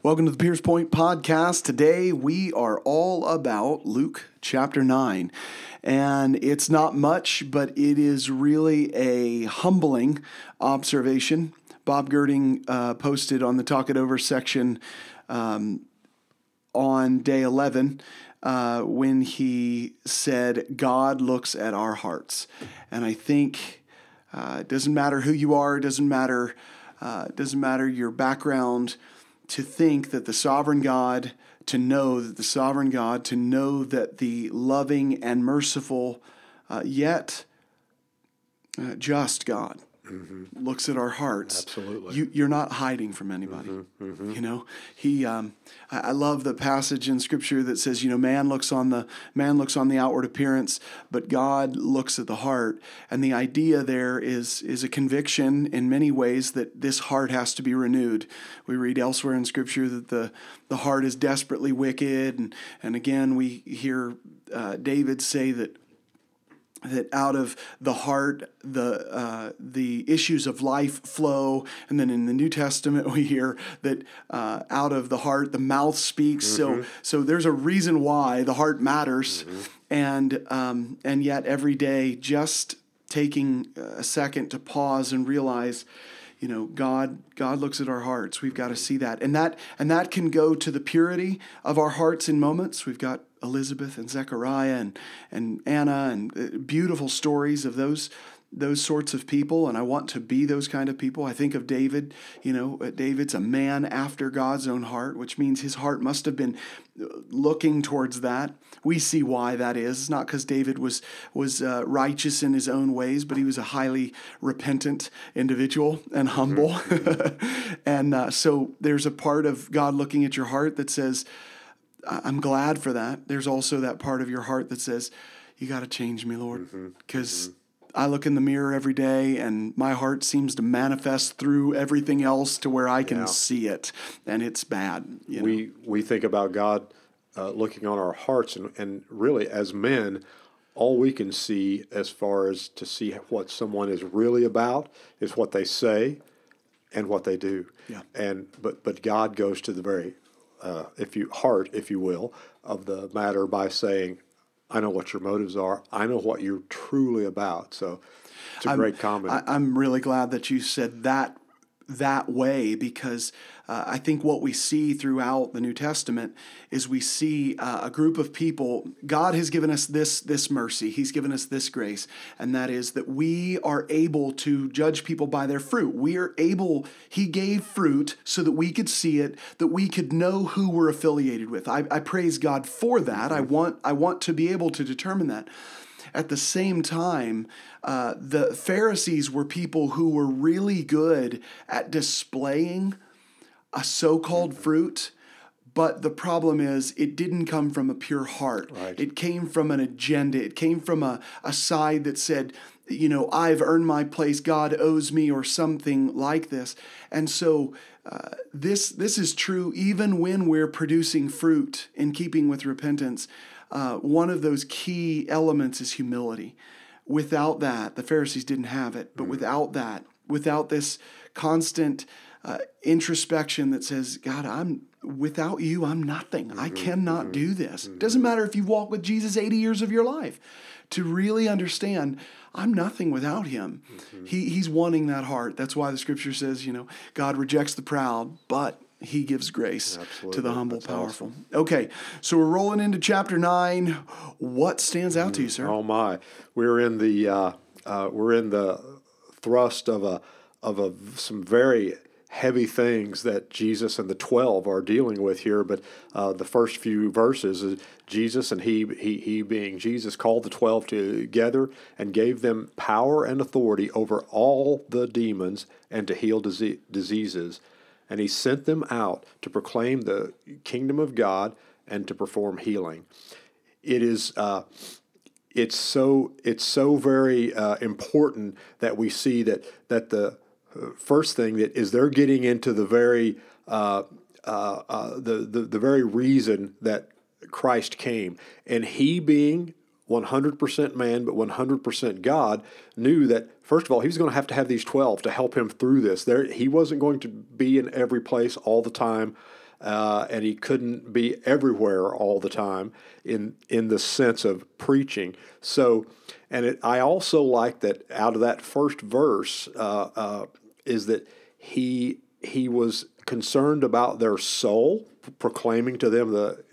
Welcome to the Pierce Point Podcast. Today we are all about Luke chapter 9. And it's not much, but it is really a humbling observation. Bob Girding uh, posted on the Talk It Over section um, on day 11 uh, when he said, God looks at our hearts. And I think uh, it doesn't matter who you are, it doesn't matter, uh, doesn't matter your background to think that the sovereign God, to know that the sovereign God, to know that the loving and merciful, uh, yet uh, just God mm-hmm. looks at our hearts. Absolutely. You, are not hiding from anybody. Mm-hmm. Mm-hmm. You know, he. Um, I, I love the passage in Scripture that says, you know, man looks on the man looks on the outward appearance, but God looks at the heart. And the idea there is is a conviction in many ways that this heart has to be renewed. We read elsewhere in Scripture that the the heart is desperately wicked, and and again we hear uh, David say that that out of the heart the uh, the issues of life flow and then in the new testament we hear that uh, out of the heart the mouth speaks. Mm-hmm. so so there's a reason why the heart matters. Mm-hmm. and um, and yet every day just taking a second to pause and realize you know god god looks at our hearts. We've got to see that. And that and that can go to the purity of our hearts in moments. We've got elizabeth and zechariah and and anna and uh, beautiful stories of those those sorts of people and I want to be those kind of people. I think of David, you know, uh, David's a man after God's own heart, which means his heart must have been uh, looking towards that. We see why that is. It's not because David was was uh, righteous in his own ways, but he was a highly repentant individual and humble. Mm-hmm. and uh, so there's a part of God looking at your heart that says, I'm glad for that. There's also that part of your heart that says, you got to change me, Lord, because mm-hmm. mm-hmm I look in the mirror every day and my heart seems to manifest through everything else to where I can yeah. see it, and it's bad. You know? We we think about God uh, looking on our hearts, and, and really as men, all we can see as far as to see what someone is really about is what they say and what they do. Yeah. And but but God goes to the very uh, if you heart, if you will, of the matter by saying, I know what your motives are. I know what you're truly about. So it's a I'm, great comment. I, am really glad that you said that that way because uh, I think what we see throughout the New Testament is we see uh, a group of people. God has given us this this mercy. He's given us this grace, and that is that we are able to judge people by their fruit. We are able. He gave fruit so that we could see it, that we could know who we're affiliated with. I, I praise God for that. I want I want to be able to determine that. At the same time, uh, the Pharisees were people who were really good at displaying a so called fruit. But the problem is, it didn't come from a pure heart. Right. It came from an agenda. It came from a, a side that said, you know, I've earned my place, God owes me, or something like this. And so uh, this, this is true even when we're producing fruit in keeping with repentance uh, one of those key elements is humility. Without that, the Pharisees didn't have it, but mm-hmm. without that, without this constant uh, introspection that says, God, I'm without you, I'm nothing. Mm-hmm. I cannot mm-hmm. do this. Mm-hmm. Doesn't matter if you've walked with Jesus 80 years of your life. To really understand, I'm nothing without him. Mm-hmm. He, he's wanting that heart. That's why the scripture says, you know, God rejects the proud, but he gives grace Absolutely. to the humble, That's powerful. Awesome. Okay, so we're rolling into chapter nine. What stands out mm, to you, sir? Oh my, we're in the uh, uh, we're in the thrust of a of a some very heavy things that Jesus and the twelve are dealing with here. But uh, the first few verses, Jesus and he, he he being Jesus called the twelve together and gave them power and authority over all the demons and to heal disease, diseases and he sent them out to proclaim the kingdom of God and to perform healing. It is uh, it's so it's so very uh, important that we see that that the first thing that is they're getting into the very uh, uh, uh, the, the the very reason that Christ came, and he being 100% man but 100% God, knew that first of all he was going to have to have these 12 to help him through this. There he wasn't going to be in every place all the time. uh, and he couldn't be everywhere all the time in in the sense of preaching. So, and it, I also like that out of that first verse uh, uh, is that he he was concerned about their soul, proclaiming to them the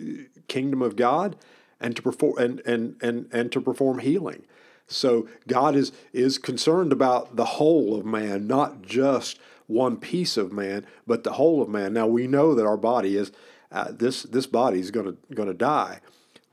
kingdom of God, and to perform and and and, and to perform healing. So God is is concerned about the whole of man, not just one piece of man, but the whole of man. Now we know that our body is uh, this this body is going to going to die,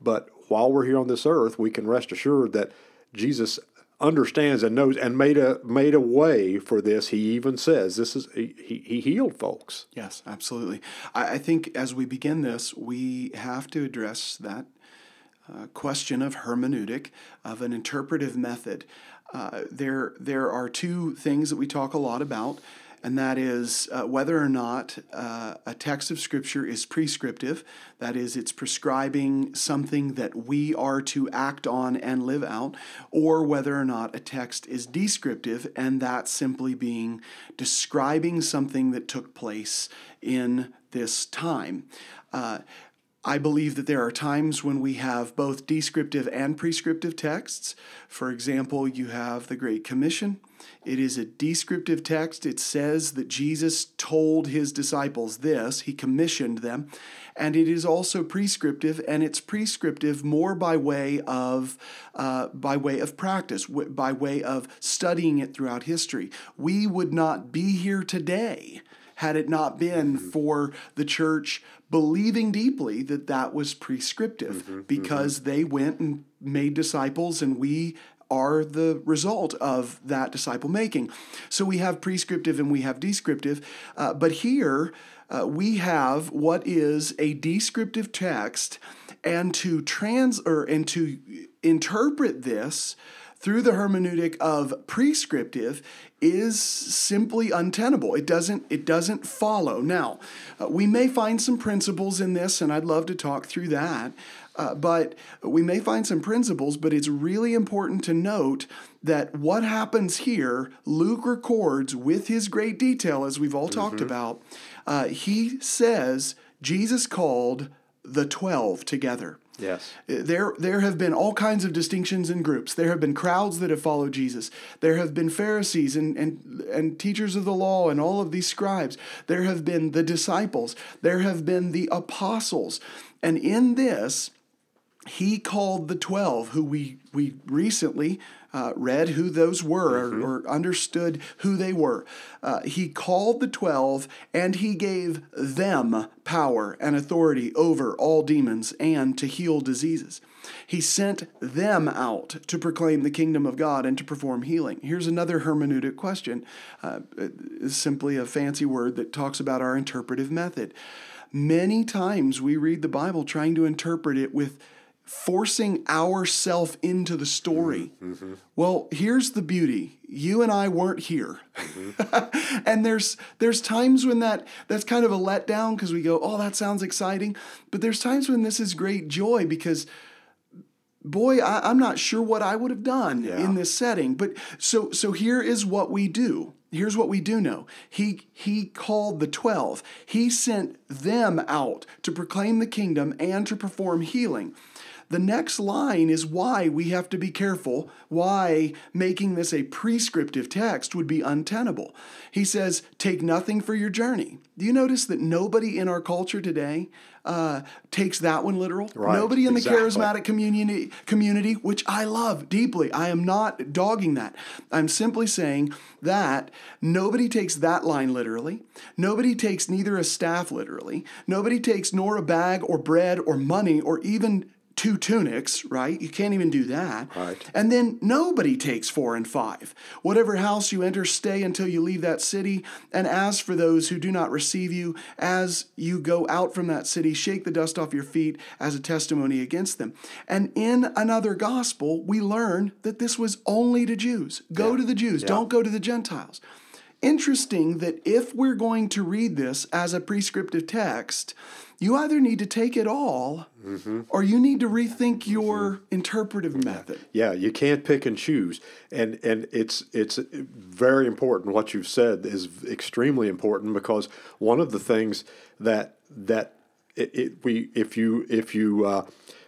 but while we're here on this earth, we can rest assured that Jesus understands and knows and made a made a way for this. He even says this is he, he healed folks. Yes, absolutely. I, I think as we begin this, we have to address that uh, question of hermeneutic, of an interpretive method. Uh, there, there are two things that we talk a lot about and that is uh, whether or not uh, a text of Scripture is prescriptive, that is, it's prescribing something that we are to act on and live out, or whether or not a text is descriptive, and that simply being describing something that took place in this time. Uh, I believe that there are times when we have both descriptive and prescriptive texts. For example, you have the Great Commission. It is a descriptive text. It says that Jesus told his disciples this, he commissioned them. And it is also prescriptive, and it's prescriptive more by way of, uh, by way of practice, by way of studying it throughout history. We would not be here today had it not been for the church believing deeply that that was prescriptive mm-hmm, because mm-hmm. they went and made disciples and we are the result of that disciple making. So we have prescriptive and we have descriptive, uh, but here uh, we have what is a descriptive text, and to trans or and to interpret this through the hermeneutic of prescriptive is simply untenable. It doesn't it doesn't follow. Now, uh, we may find some principles in this and I'd love to talk through that. Uh, but we may find some principles, but it's really important to note that what happens here, Luke records with his great detail, as we've all mm-hmm. talked about. Uh, he says Jesus called the 12 together. Yes. Uh, there, there have been all kinds of distinctions in groups. There have been crowds that have followed Jesus. There have been Pharisees and, and, and teachers of the law and all of these scribes. There have been the disciples. There have been the apostles. And in this, he called the 12, who we, we recently uh, read who those were mm-hmm. or, or, understood who they were. Uh, he called the 12 and he gave them power and authority over all demons and to heal diseases. He sent them out to proclaim the kingdom of God and to perform healing. Here's another hermeneutic question. Uh, simply a fancy word that talks about our interpretive method. Many times we read the Bible trying to interpret it with forcing ourself into the story. Mm-hmm, mm-hmm. Well, here's the beauty. You and I weren't here. Mm-hmm. and there's there's times when that that's kind of a letdown because we go, "Oh, that sounds exciting." But there's times when this is great joy because boy, I, am not sure what I would have done yeah. in this setting. But so so here is what we do. Here's what we do know. He he called the 12. He sent them out to proclaim the kingdom and to perform healing. The next line is why we have to be careful, why making this a prescriptive text would be untenable. He says, Take nothing for your journey. Do you notice that nobody in our culture today uh, takes that one literal? Right, nobody in exactly. the charismatic community, community, which I love deeply. I am not dogging that. I'm simply saying that nobody takes that line literally. Nobody takes neither a staff literally. Nobody takes nor a bag or bread or money or even two tunics, right? You can't even do that. Right. And then nobody takes four and five. Whatever house you enter, stay until you leave that city. And as for those who do not receive you, as you go out from that city, shake the dust off your feet as a testimony against them. And in another gospel, we learn that this was only to Jews. Go yeah. to the Jews, yeah. don't go to the Gentiles. Interesting that if we're going to read this as a prescriptive text, you either need to take it all or you need to rethink your interpretive method. Yeah, you can't pick and choose, and and it's it's very important. What you've said is extremely important because one of the things that that it, it we if you if you uh,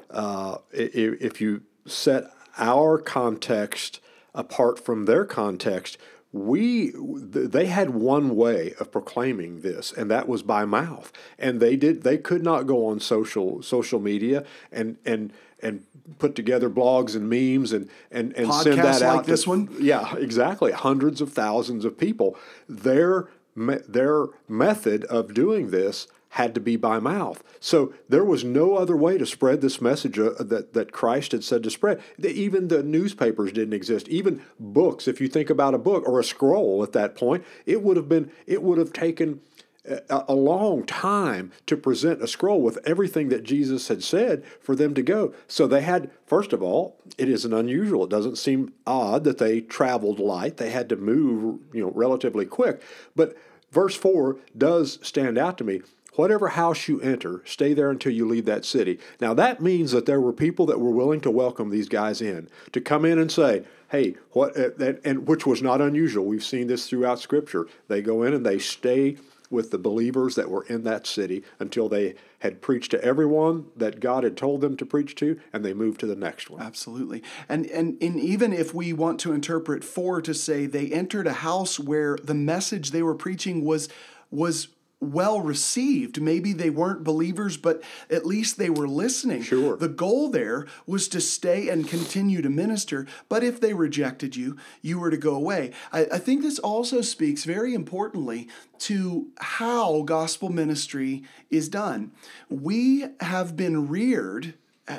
uh, if, if you set our context apart from their context, we they had one way of proclaiming this and that was by mouth. And they did they could not go on social social media and and and put together blogs and memes and and, and send that out like this one? Yeah exactly. Hundreds of thousands of people. Their their method of doing this had to be by mouth. So there was no other way to spread this message uh, that, that Christ had said to spread. Even the newspapers didn't exist. Even books, if you think about a book or a scroll at that point, it would have been it would have taken a, a long time to present a scroll with everything that Jesus had said for them to go. So they had, first of all, it isn't unusual. It doesn't seem odd that they traveled light. They had to move, you know, relatively quick. But verse 4 does stand out to me. Whatever house you enter, stay there until you leave that city. Now, that means that there were people that were willing to welcome these guys in, to come in and say, hey, what, uh, and which was not unusual. We've seen this throughout Scripture. They go in and they stay with the believers that were in that city until they had preached to everyone that God had told them to preach to, and they moved to the next one. Absolutely. And, and, and even if we want to interpret four to say they entered a house where the message they were preaching was was well received. Maybe they weren't believers, but at least they were listening. Sure. The goal there was to stay and continue to minister, but if they rejected you, you were to go away. I, I think this also speaks very importantly to how gospel ministry is done. We have been reared. Uh,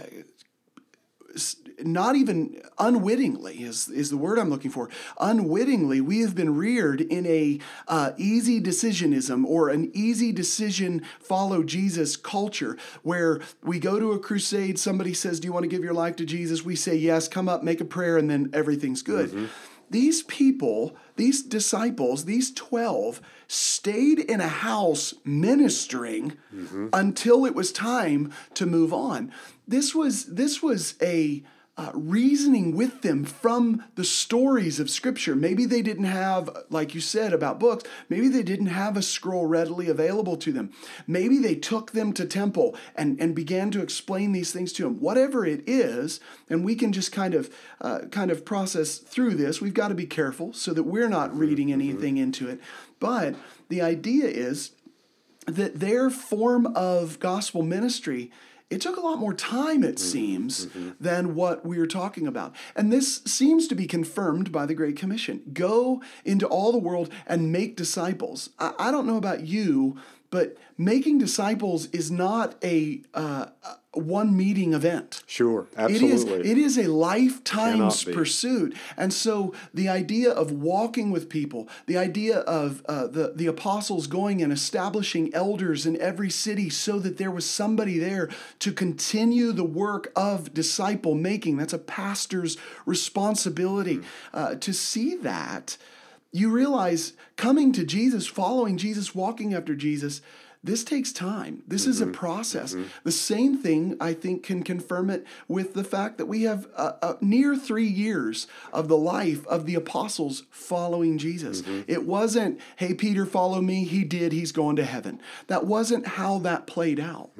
not even unwittingly is, is the word I'm looking for. Unwittingly, we have been reared in a uh, easy decisionism or an easy decision follow Jesus culture where we go to a crusade, somebody says, Do you want to give your life to Jesus? We say yes, come up, make a prayer, and then everything's good. Mm-hmm. These people, these disciples, these 12, stayed in a house ministering mm-hmm. until it was time to move on. This was this was a uh, reasoning with them from the stories of Scripture. Maybe they didn't have, like you said about books, maybe they didn't have a scroll readily available to them. Maybe they took them to temple and, and began to explain these things to them. Whatever it is, and we can just kind of uh, kind of process through this. We've got to be careful so that we're not mm-hmm. reading mm-hmm. anything into it. But the idea is that their form of gospel ministry it took a lot more time, it mm-hmm. seems, mm-hmm. than what we are talking about. And this seems to be confirmed by the Great Commission go into all the world and make disciples. I, I don't know about you, but making disciples is not a uh, one meeting event. Sure, absolutely. It is, it is a lifetime's pursuit. And so the idea of walking with people, the idea of uh, the, the apostles going and establishing elders in every city so that there was somebody there to continue the work of disciple making, that's a pastor's responsibility. Mm. Uh, to see that, you realize coming to Jesus, following Jesus, walking after Jesus, this takes time. This mm-hmm. is a mm-hmm. process. Mm-hmm. The same thing, I think, can confirm it with the fact that we have uh, uh, near three years of the life of the apostles following Jesus. Mm-hmm. It wasn't, hey, Peter, follow me. He did. He's going to heaven. That wasn't how that played out.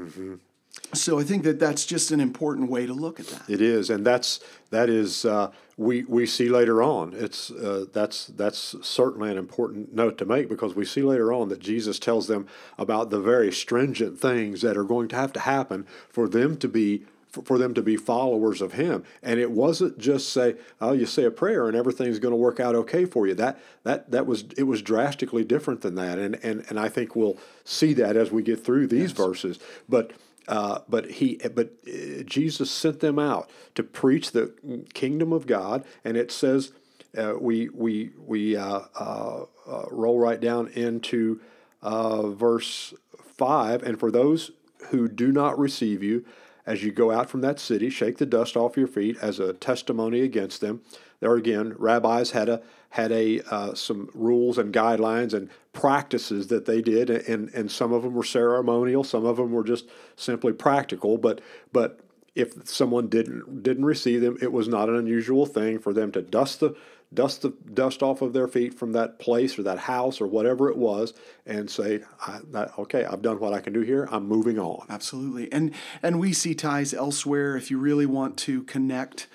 So I think that that's just an important way to look at that. It is, and that's that is uh, we we see later on. It's uh, that's that's certainly an important note to make because we see later on that Jesus tells them about the very stringent things that are going to have to happen for them to be for them to be followers of him and it wasn't just say oh you say a prayer and everything's going to work out okay for you that that that was it was drastically different than that and and and I think we'll see that as we get through these yes. verses but uh, but he, but uh, Jesus sent them out to preach the kingdom of God, and it says uh, we we we uh, uh, roll right down into verse five. And for those who do not receive you, as you go out from that city, shake the dust off your feet as a testimony against them. There again, rabbis had a had a uh, some rules and guidelines and practices that they did, and and some of them were ceremonial, some of them were just simply practical. But but if someone didn't didn't receive them, it was not an unusual thing for them to dust the dust the dust off of their feet from that place or that house or whatever it was, and say, that, "Okay, I've done what I can do here. I'm moving on." Absolutely, and and we see ties elsewhere. If you really want to connect.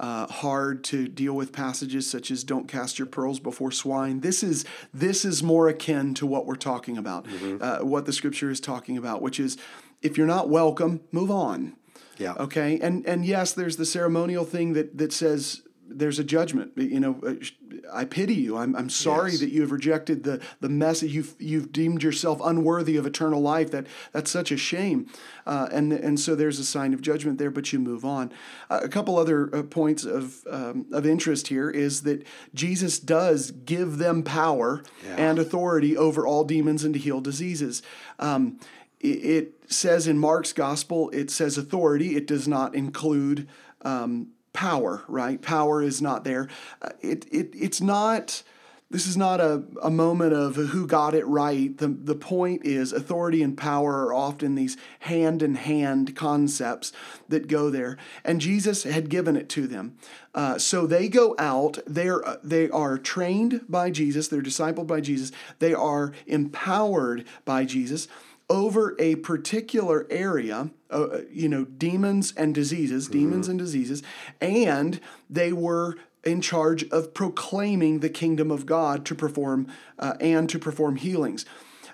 Uh, hard to deal with passages such as "Don't cast your pearls before swine." This is this is more akin to what we're talking about, mm-hmm. uh, what the Scripture is talking about, which is if you're not welcome, move on. Yeah. Okay. And and yes, there's the ceremonial thing that that says there's a judgment. You know, uh, I pity you. I'm, I'm sorry yes. that you have rejected the, the message. You've, you've deemed yourself unworthy of eternal life. That that's such a shame. Uh, and and so there's a sign of judgment there, but you move on. Uh, a couple other uh, points of um, of interest here is that Jesus does give them power yeah. and authority over all demons and to heal diseases. Um, it, it, says in Mark's gospel, it says authority. It does not include um, power, right? Power is not there. Uh, it, it, it's not, this is not a, a moment of who got it right. The, the point is, authority and power are often these hand in hand concepts that go there. And Jesus had given it to them. Uh, so they go out, they're, uh, they are trained by Jesus, they're discipled by Jesus, they are empowered by Jesus over a particular area, uh, you know, demons and diseases, mm-hmm. demons and diseases, and they were in charge of proclaiming the kingdom of God to perform uh, and to perform healings.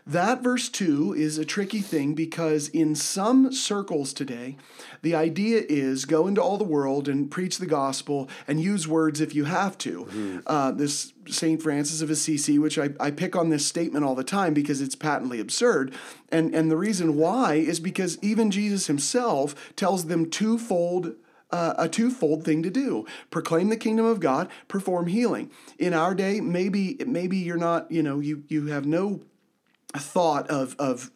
That verse 2 is a tricky thing because in some circles today, the idea is go into all the world and preach the gospel and use words if you have to. Mm-hmm. Uh, this St. Francis of Assisi, which I, I pick on this statement all the time because it's patently absurd. And, and the reason why is because even Jesus himself tells them twofold uh, a twofold thing to do proclaim the kingdom of god perform healing in our day maybe maybe you're not you know you you have no thought of of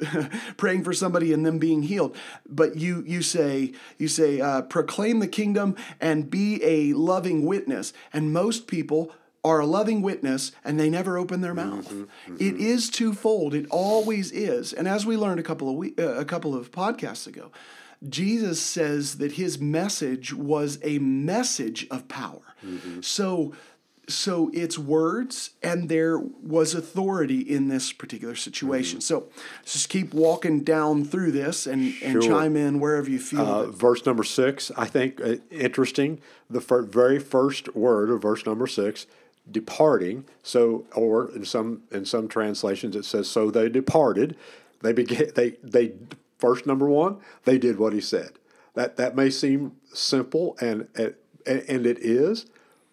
praying for somebody and them being healed but you you say you say uh, proclaim the kingdom and be a loving witness and most people are a loving witness and they never open their mouth. Mm-hmm, mm-hmm. It is twofold. It always is. And as we learned a couple of we- uh, a couple of podcasts ago, Jesus says that his message was a message of power. Mm-hmm. So so it's words and there was authority in this particular situation. Mm-hmm. So just keep walking down through this and, and chime in wherever you feel. Uh, verse number six, I think uh, interesting. The fir- very first word of verse number six, departing. So, or in some in some translations it says, so they departed. They began. They they first number one. They did what he said. That that may seem simple and and, and it is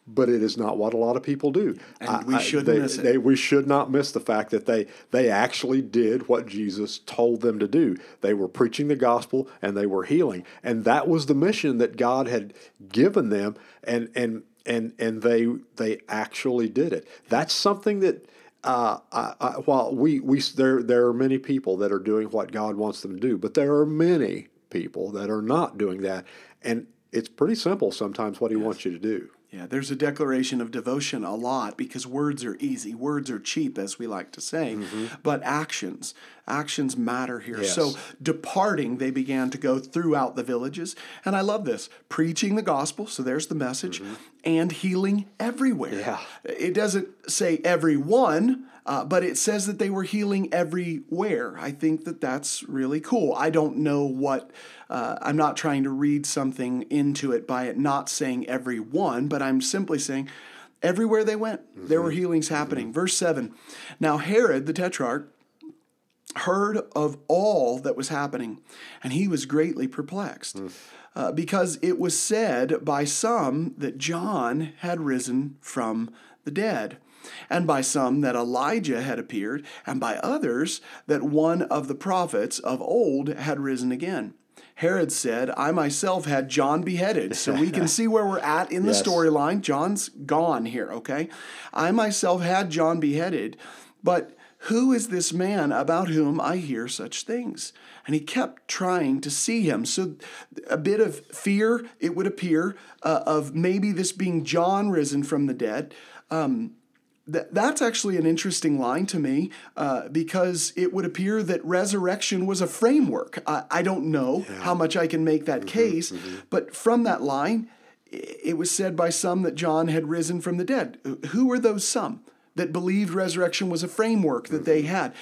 but it is not what a lot of people do. And we shouldn't they, miss it. They, we should not miss the fact that they they actually did what Jesus told them to do. They were preaching the gospel and they were healing, and that was the mission that God had given them. And and and and they they actually did it. That's something that. Uh, I, I, while we, we there there are many people that are doing what God wants them to do, but there are many people that are not doing that, and it's pretty simple sometimes what He yes. wants you to do. Yeah, there's a declaration of devotion a lot because words are easy. Words are cheap, as we like to say, mm-hmm. but actions, actions matter here. Yes. So, departing, they began to go throughout the villages. And I love this preaching the gospel, so there's the message, mm-hmm. and healing everywhere. Yeah. It doesn't say everyone, uh, but it says that they were healing everywhere. I think that that's really cool. I don't know what, uh, I'm not trying to read something into it by it not saying everyone, but I'm simply saying everywhere they went, mm-hmm. there were mm-hmm. healings happening. Mm-hmm. Verse 7 Now Herod the Tetrarch heard of all that was happening, and he was greatly perplexed. Mm. Uh, because it was said by some that John had risen from the dead and by some that Elijah had appeared, and by others that one of the prophets of old had risen again. Herod said, I myself had John beheaded. So we can see where we're at in the yes. storyline. John's gone here, okay? I myself had John beheaded, but Who is this man about whom I hear such things? And he kept trying to see him. So, a bit of fear, it would appear, uh, of maybe this being John risen from the dead. Um, th- that's actually an interesting line to me uh, because it would appear that resurrection was a framework. I, I don't know yeah. how much I can make that mm-hmm, case, mm-hmm. but from that line, it was said by some that John had risen from the dead. Who were those some that believed resurrection was a framework that they had?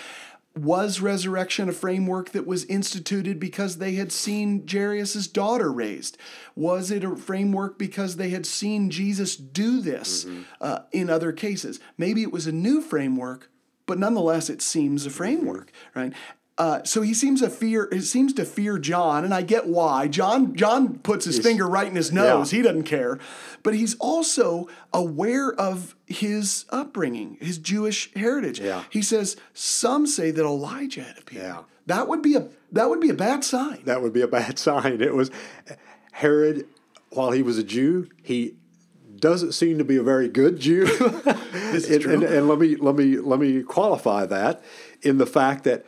Was resurrection a framework that was instituted because they had seen Jairus' daughter raised? Was it a framework because they had seen Jesus do this mm-hmm. uh, in other cases? Maybe it was a new framework, but nonetheless, it seems a framework, right? Uh, so he seems to fear. He seems to fear John, and I get why. John John puts his he's, finger right in his nose. Yeah. He doesn't care, but he's also aware of his upbringing, his Jewish heritage. Yeah. He says some say that Elijah had appeared. Yeah. That would be a that would be a bad sign. That would be a bad sign. It was Herod, while he was a Jew, he doesn't seem to be a very good Jew. this is and, true. And, and let me let me let me qualify that in the fact that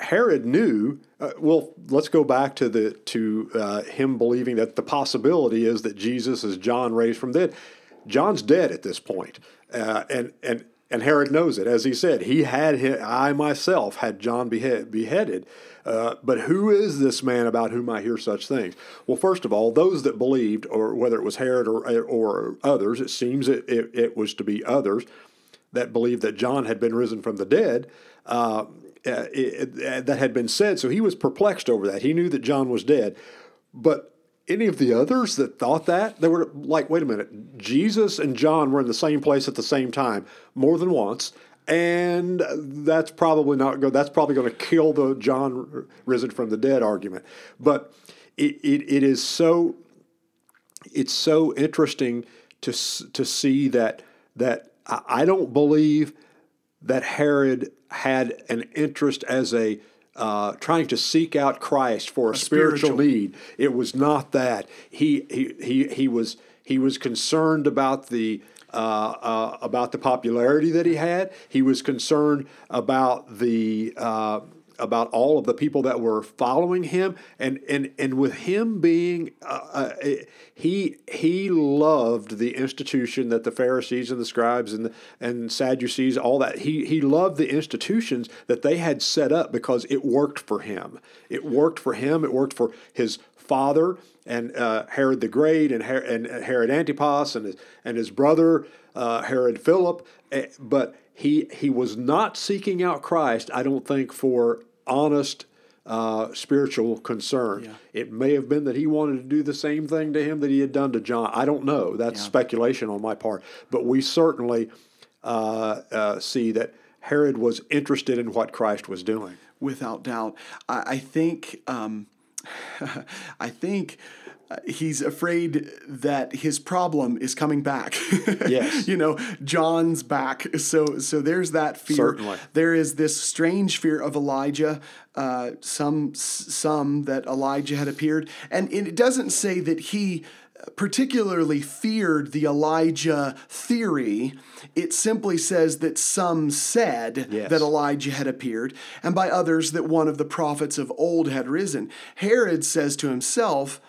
Herod knew. Uh, well, let's go back to the to uh, him believing that the possibility is that Jesus is John raised from the dead. John's dead at this point, uh, and and and Herod knows it. As he said, he had him, I myself had John behead, beheaded. Uh, but who is this man about whom I hear such things? Well, first of all, those that believed, or whether it was Herod or, or others, it seems it, it, it was to be others that believed that John had been risen from the dead. Uh, uh, that had been said. So he was perplexed over that. He knew that John was dead. But any of the others that thought that, they were like, wait a minute, Jesus and John were in the same place at the same time more than once. And that's probably not good. That's probably going to kill the John risen from the dead argument. But it, it, it is so it's so interesting to to see that that I don't believe that Herod had an interest as a uh, trying to seek out Christ for a, a spiritual, spiritual, need. It was not that he he he he was he was concerned about the uh, uh, about the popularity that he had. He was concerned about the uh, about all of the people that were following him, and and and with him being uh, uh, he he loved the institution that the Pharisees and the scribes and the, and Sadducees all that he he loved the institutions that they had set up because it worked for him. It worked for him. It worked for his father and uh, Herod the Great and, Her- and Herod Antipas and his, and his brother uh, Herod Philip, eh, but he he was not seeking out Christ. I don't think for honest uh, spiritual concern. Yeah. It may have been that he wanted to do the same thing to him that he had done to John. I don't know. That's yeah. speculation on my part. But we certainly uh, uh, see that Herod was interested in what Christ was doing. Without doubt, I, I think. Um, I think he's afraid that his problem is coming back. yes. you know, John's back. So so there's that fear. Certainly. There is this strange fear of Elijah. Uh, some some that Elijah had appeared, and it doesn't say that he particularly feared the Elijah theory. It simply says that some said yes. that Elijah had appeared, and by others that one of the prophets of old had risen. Herod says to himself,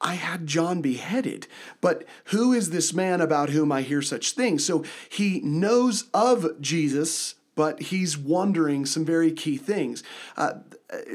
I had John beheaded, but who is this man about whom I hear such things? So he knows of Jesus, but he's wondering some very key things. Uh,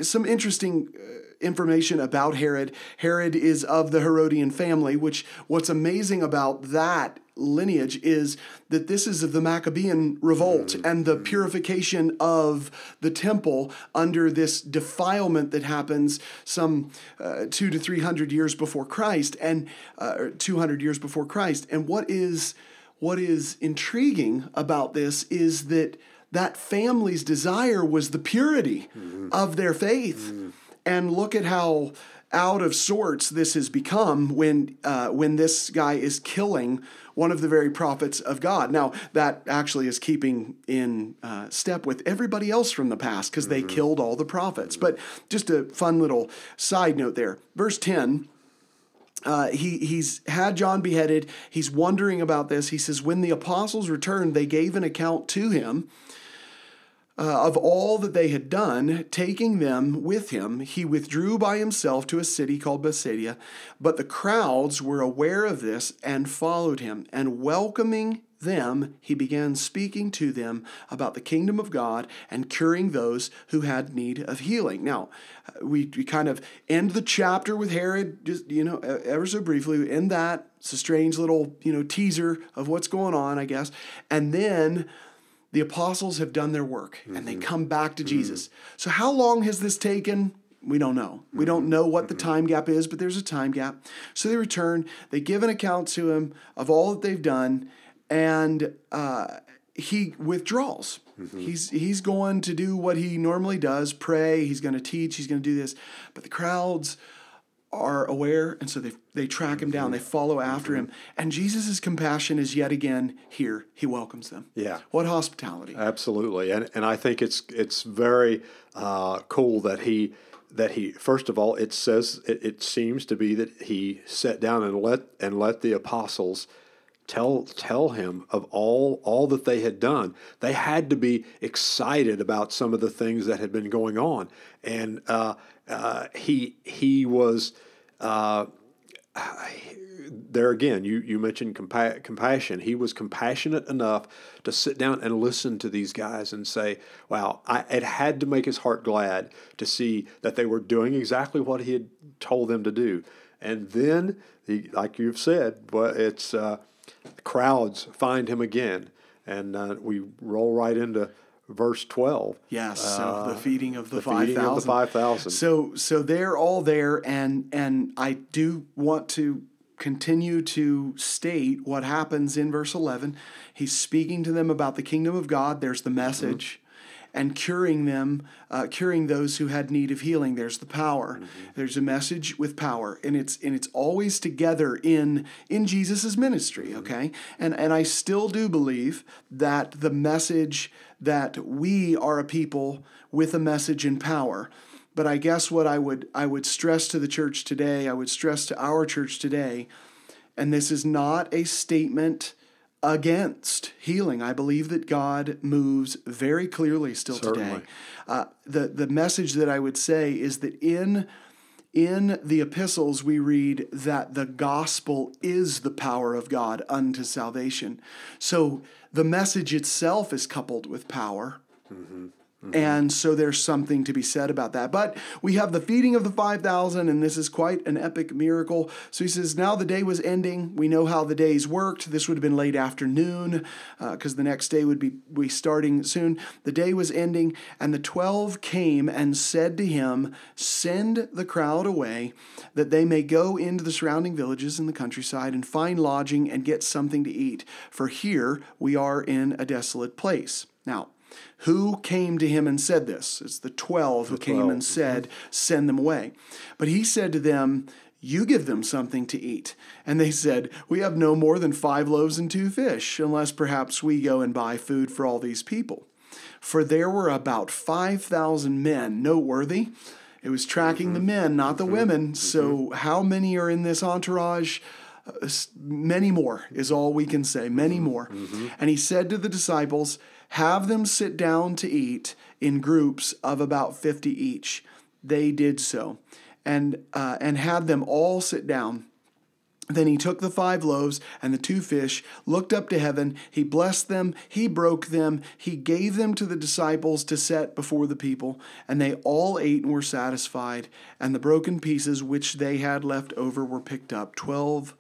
some interesting uh, information about Herod. Herod is of the Herodian family, which what's amazing about that lineage is that this is of the Maccabean revolt mm-hmm. and the purification of the temple under this defilement that happens some uh, two to three hundred years before Christ and uh, two hundred years before Christ. And what is what is intriguing about this is that that family's desire was the purity mm-hmm. of their faith. Mm-hmm. And look at how out of sorts this has become when uh, when this guy is killing one of the very prophets of God. Now that actually is keeping in uh, step with everybody else from the past because mm-hmm. they killed all the prophets. But just a fun little side note there. Verse ten. Uh, he he's had John beheaded. He's wondering about this. He says, when the apostles returned, they gave an account to him uh, of all that they had done, taking them with him, he withdrew by himself to a city called Bethsaida. But the crowds were aware of this and followed him, and welcoming them, he began speaking to them about the kingdom of God and curing those who had need of healing. Now, we, we kind of end the chapter with Herod, just, you know, ever so briefly. We end that. It's a strange little, you know, teaser of what's going on, I guess. And then the apostles have done their work and they mm-hmm. come back to mm-hmm. Jesus. So, how long has this taken? We don't know. We don't mm-hmm. know what the time gap is, but there's a time gap. So they return, they give an account to him of all that they've done, and uh, he withdraws. He's he's going to do what he normally does, pray. He's going to teach. He's going to do this, but the crowds are aware, and so they they track him down. They follow after him, and Jesus' compassion is yet again here. He welcomes them. Yeah. What hospitality! Absolutely, and and I think it's it's very uh, cool that he that he first of all it says it, it seems to be that he sat down and let and let the apostles tell tell him of all all that they had done. They had to be excited about some of the things that had been going on, and uh, uh, he he was. Uh, there again, you, you mentioned compa- compassion. He was compassionate enough to sit down and listen to these guys and say, wow, I, it had to make his heart glad to see that they were doing exactly what he had told them to do. And then, he, like you've said, but it's uh, crowds find him again. And uh, we roll right into verse 12 Yes, so uh, the feeding of the, the five feeding of the thousand. 5,000. So so they're all there, and and I do want to continue to state what happens in verse eleven. He's speaking to them about the kingdom of God. There's the message. Mm-hmm. And curing them, uh, curing those who had need of healing. There's the power. Mm-hmm. There's a message with power, and it's and it's always together in in Jesus's ministry. Mm-hmm. Okay, and and I still do believe that the message that we are a people with a message and power. But I guess what I would I would stress to the church today, I would stress to our church today, and this is not a statement against healing. I believe that God moves very clearly still today. Uh, the the message that I would say is that in in the epistles we read that the gospel is the power of God unto salvation. So the message itself is coupled with power. Mm-hmm. Mm-hmm. And so there's something to be said about that. But we have the feeding of the 5,000, and this is quite an epic miracle. So he says, Now the day was ending. We know how the days worked. This would have been late afternoon uh, because the next day would be, be starting soon. The day was ending, and the 12 came and said to him, Send the crowd away that they may go into the surrounding villages in the countryside and find lodging and get something to eat. For here we are in a desolate place. Now, who came to him and said this? It's the 12 who came 12, and said, Send them away. But he said to them, You give them something to eat. And they said, We have no more than five loaves and two fish, unless perhaps we go and buy food for all these people. For there were about 5,000 men noteworthy. It was tracking the mm-hmm. men, not the mm-hmm. women. So, how many are in this entourage? Uh, many more is all we can say. Many more. And he said to the disciples, Have them sit down to eat in groups of about 50 each. They did so, and, uh, and had them all sit down. Then he took the five loaves and the two fish, looked up to heaven, he blessed them, he broke them, he gave them to the disciples to set before the people, and they all ate and were satisfied. And the broken pieces which they had left over were picked up, twelve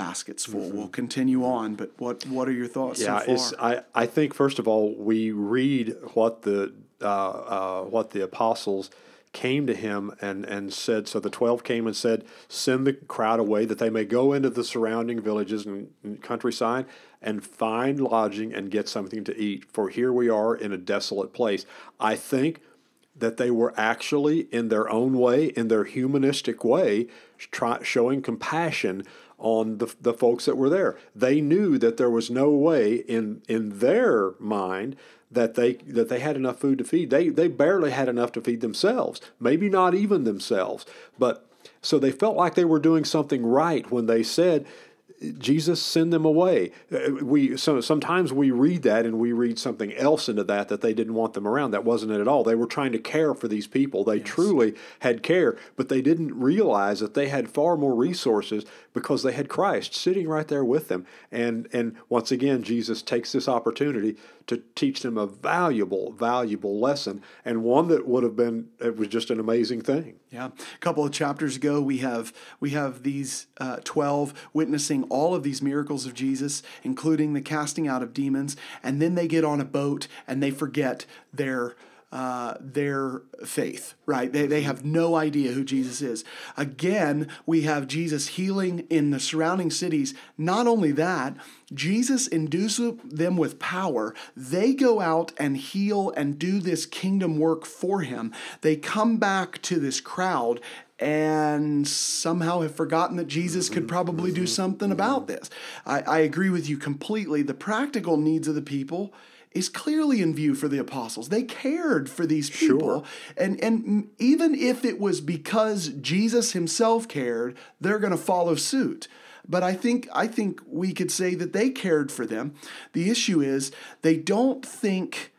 baskets full. We'll continue on, but what what are your thoughts Yeah, so I, I think first of all we read what the uh, uh, what the apostles came to him and, and said. So the twelve came and said, "Send the crowd away that they may go into the surrounding villages and, and countryside and find lodging and get something to eat. For here we are in a desolate place." I think that they were actually, in their own way, in their humanistic way, try, showing compassion on the, the folks that were there. They knew that there was no way in in their mind that they that they had enough food to feed. They they barely had enough to feed themselves, maybe not even themselves. But so they felt like they were doing something right when they said, Jesus send them away. We so sometimes we read that and we read something else into that that they didn't want them around. That wasn't it at all. They were trying to care for these people. They truly had care, but they didn't realize that they had far more resources because they had Christ sitting right there with them. And and once again, Jesus takes this opportunity to teach them a valuable, valuable lesson and one that would have been it was just an amazing thing. Yeah, a couple of chapters ago, we have we have these uh, twelve witnessing all of these miracles of Jesus, including the casting out of demons, and then they get on a boat and they forget their uh, their faith. Right? They they have no idea who Jesus is. Again, we have Jesus healing in the surrounding cities. Not only that. Jesus induces them with power. They go out and heal and do this kingdom work for him. They come back to this crowd and somehow have forgotten that Jesus could probably do something about this. I, I agree with you completely. The practical needs of the people is clearly in view for the apostles. They cared for these people. Sure. And and even if it was because Jesus himself cared, they're going to follow suit. But I think I think we could say that they cared for them. The issue is they don't think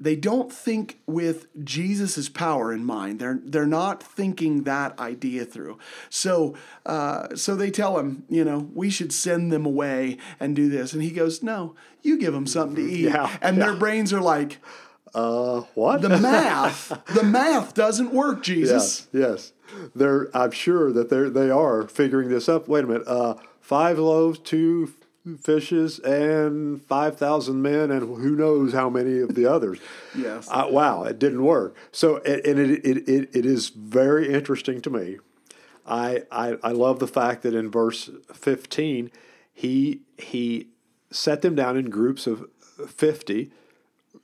they don't think with Jesus' power in mind. They're they're not thinking that idea through. So uh, so they tell him, you know, we should send them away and do this, and he goes, no, you give them something to eat. Yeah, and their brains are like, Uh, what? the math, the math doesn't work, Jesus. Yes, yes. They're. I'm sure that they they are figuring this up. Wait a minute. Uh, five loaves, two fishes, and five thousand men, and who knows how many of the others. Yes. Uh, wow, it didn't work. So, and and it, it, it, it is very interesting to me. I, I I love the fact that in verse 15, he he set them down in groups of 50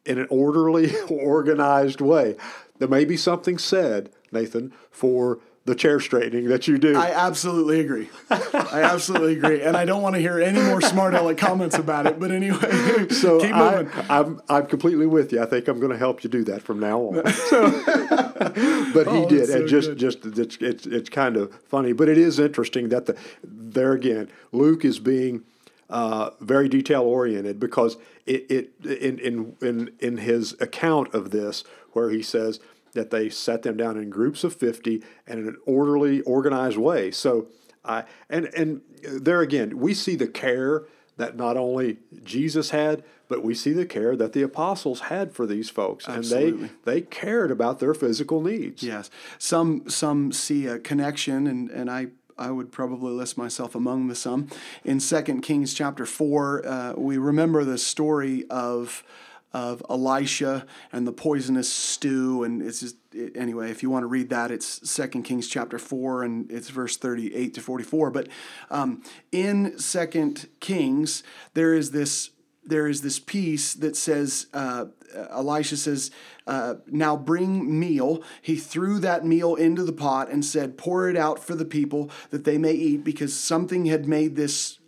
in an orderly, organized way. There may be something said, Nathan, for the chair straightening that you do. I absolutely agree. I absolutely agree, and I don't want to hear any more smart aleck comments about it. But anyway, so keep I, moving. I'm I'm completely with you. I think I'm going to help you do that from now on. So, but he Oh, did, that's so and just good. just it's, it's it's kind of funny, but it is interesting that the there again, Luke is being uh, very detail oriented because it, it in, in in in his account of this where he says that they set them down in groups of 50 and in an orderly organized way so I and and there again we see the care that not only Jesus had but we see the care that the apostles had for these folks Absolutely. and they they cared about their physical needs Yes, some some see a connection, and and I. I would probably list myself among the some. In 2 Kings chapter 4, uh, we remember the story of of Elisha and the poisonous stew. And it's just, it- anyway, if you want to read that, it's 2 Kings chapter 4 and it's verse 38 to 44. But um, in 2 Kings, there is this there is this piece that says uh, Elisha says, uh, "Now bring meal." He threw that meal into the pot and said, "Pour it out for the people that they may eat," because something had made this.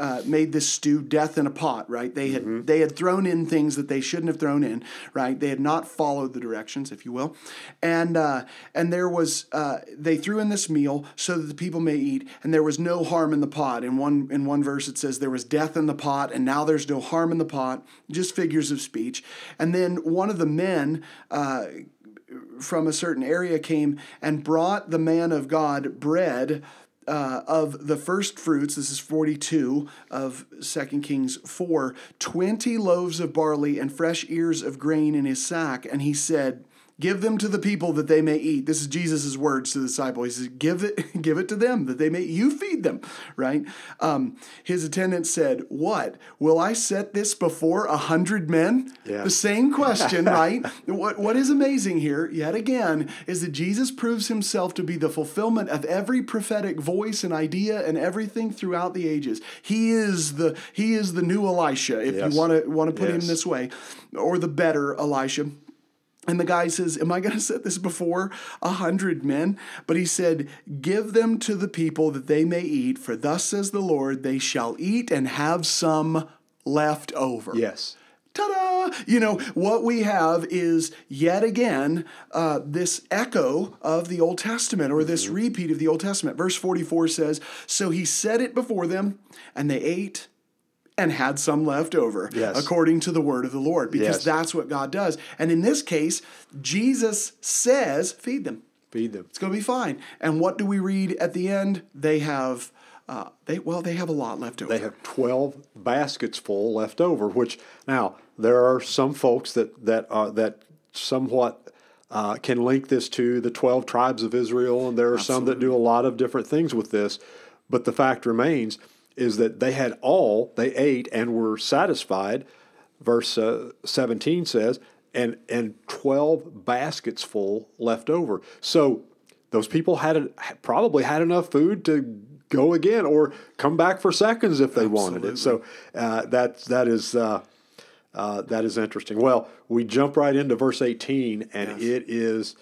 Uh, made this stew death in a pot, right? They had they had thrown in things that they shouldn't have thrown in, right? They had not followed the directions, if you will, and uh, and there was uh, they threw in this meal so that the people may eat, and there was no harm in the pot. In one in one verse it says there was death in the pot, and now there's no harm in the pot. Just figures of speech. And then one of the men. Uh, from a certain area came and brought the man of God bread uh, of the first fruits. This is 42 of 2 Kings 4 20 loaves of barley and fresh ears of grain in his sack. And he said, Give them to the people that they may eat. This is Jesus' words to the disciple. He says, "Give it, give it to them that they may. You feed them, right?" Um, his attendant said, "What will I set this before a hundred men?" Yeah. The same question, right? What What is amazing here, yet again, is that Jesus proves himself to be the fulfillment of every prophetic voice and idea and everything throughout the ages. He is the He is the new Elisha, if Yes. you want to want to put him this way, or the better Elisha. And the guy says, Am I going to set this before a hundred men? But he said, Give them to the people that they may eat, for thus says the Lord, they shall eat and have some left over. yes ta-da you know what we have is yet again uh, this echo of the old testament or this repeat of the old testament verse 44 says so he set it before them and they ate and had some left over Yes. according to the word of the lord because Yes. that's what god does and in this case jesus says feed them Feed them. it's going to be fine and what do we read at the end they have uh, they well they have a lot left over They have 12 baskets full left over, which now there are some folks that, that, are, that somewhat uh, can link this to the 12 tribes of Israel, and there are some that do a lot of different things with this. But the fact remains is that they had all, they ate and were satisfied, verse uh, 17 says, and, and 12 baskets full left over. So those people had probably had enough food to go again or come back for seconds if they wanted it. So uh, that that is uh, uh, that is interesting. Well, we jump right into verse eighteen, and it is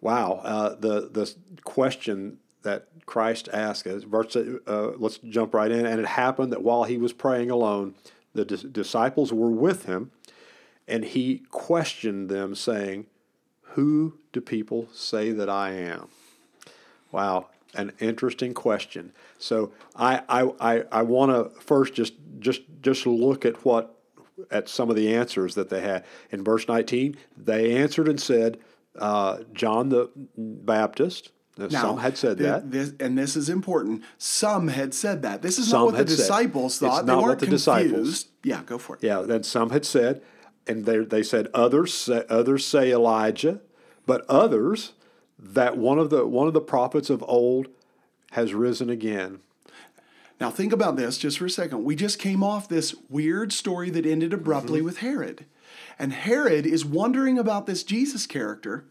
wow. Uh, the the question that Christ asked is verse. Uh, let's jump right in. And it happened that while he was praying alone, the dis- disciples were with him, and he questioned them, saying, "Who do people say that I am?" Wow, an interesting question. So I I, I, I want to first just just just look at what at some of the answers that they had in verse 19. They answered and said, uh, "John the Baptist." Now, some had said that. This, and this is important. Some had said that. This is Some not what the had said. disciples It's thought. they not weren't the confused. disciples- Yeah, go for it. Yeah, then some had said, and they they said others say, others say Elijah, but others that one of the one of the prophets of old has risen again. Now think about this just for a second. We just came off this weird story that ended abruptly Mm-hmm. with Herod. And Herod is wondering about this Jesus character.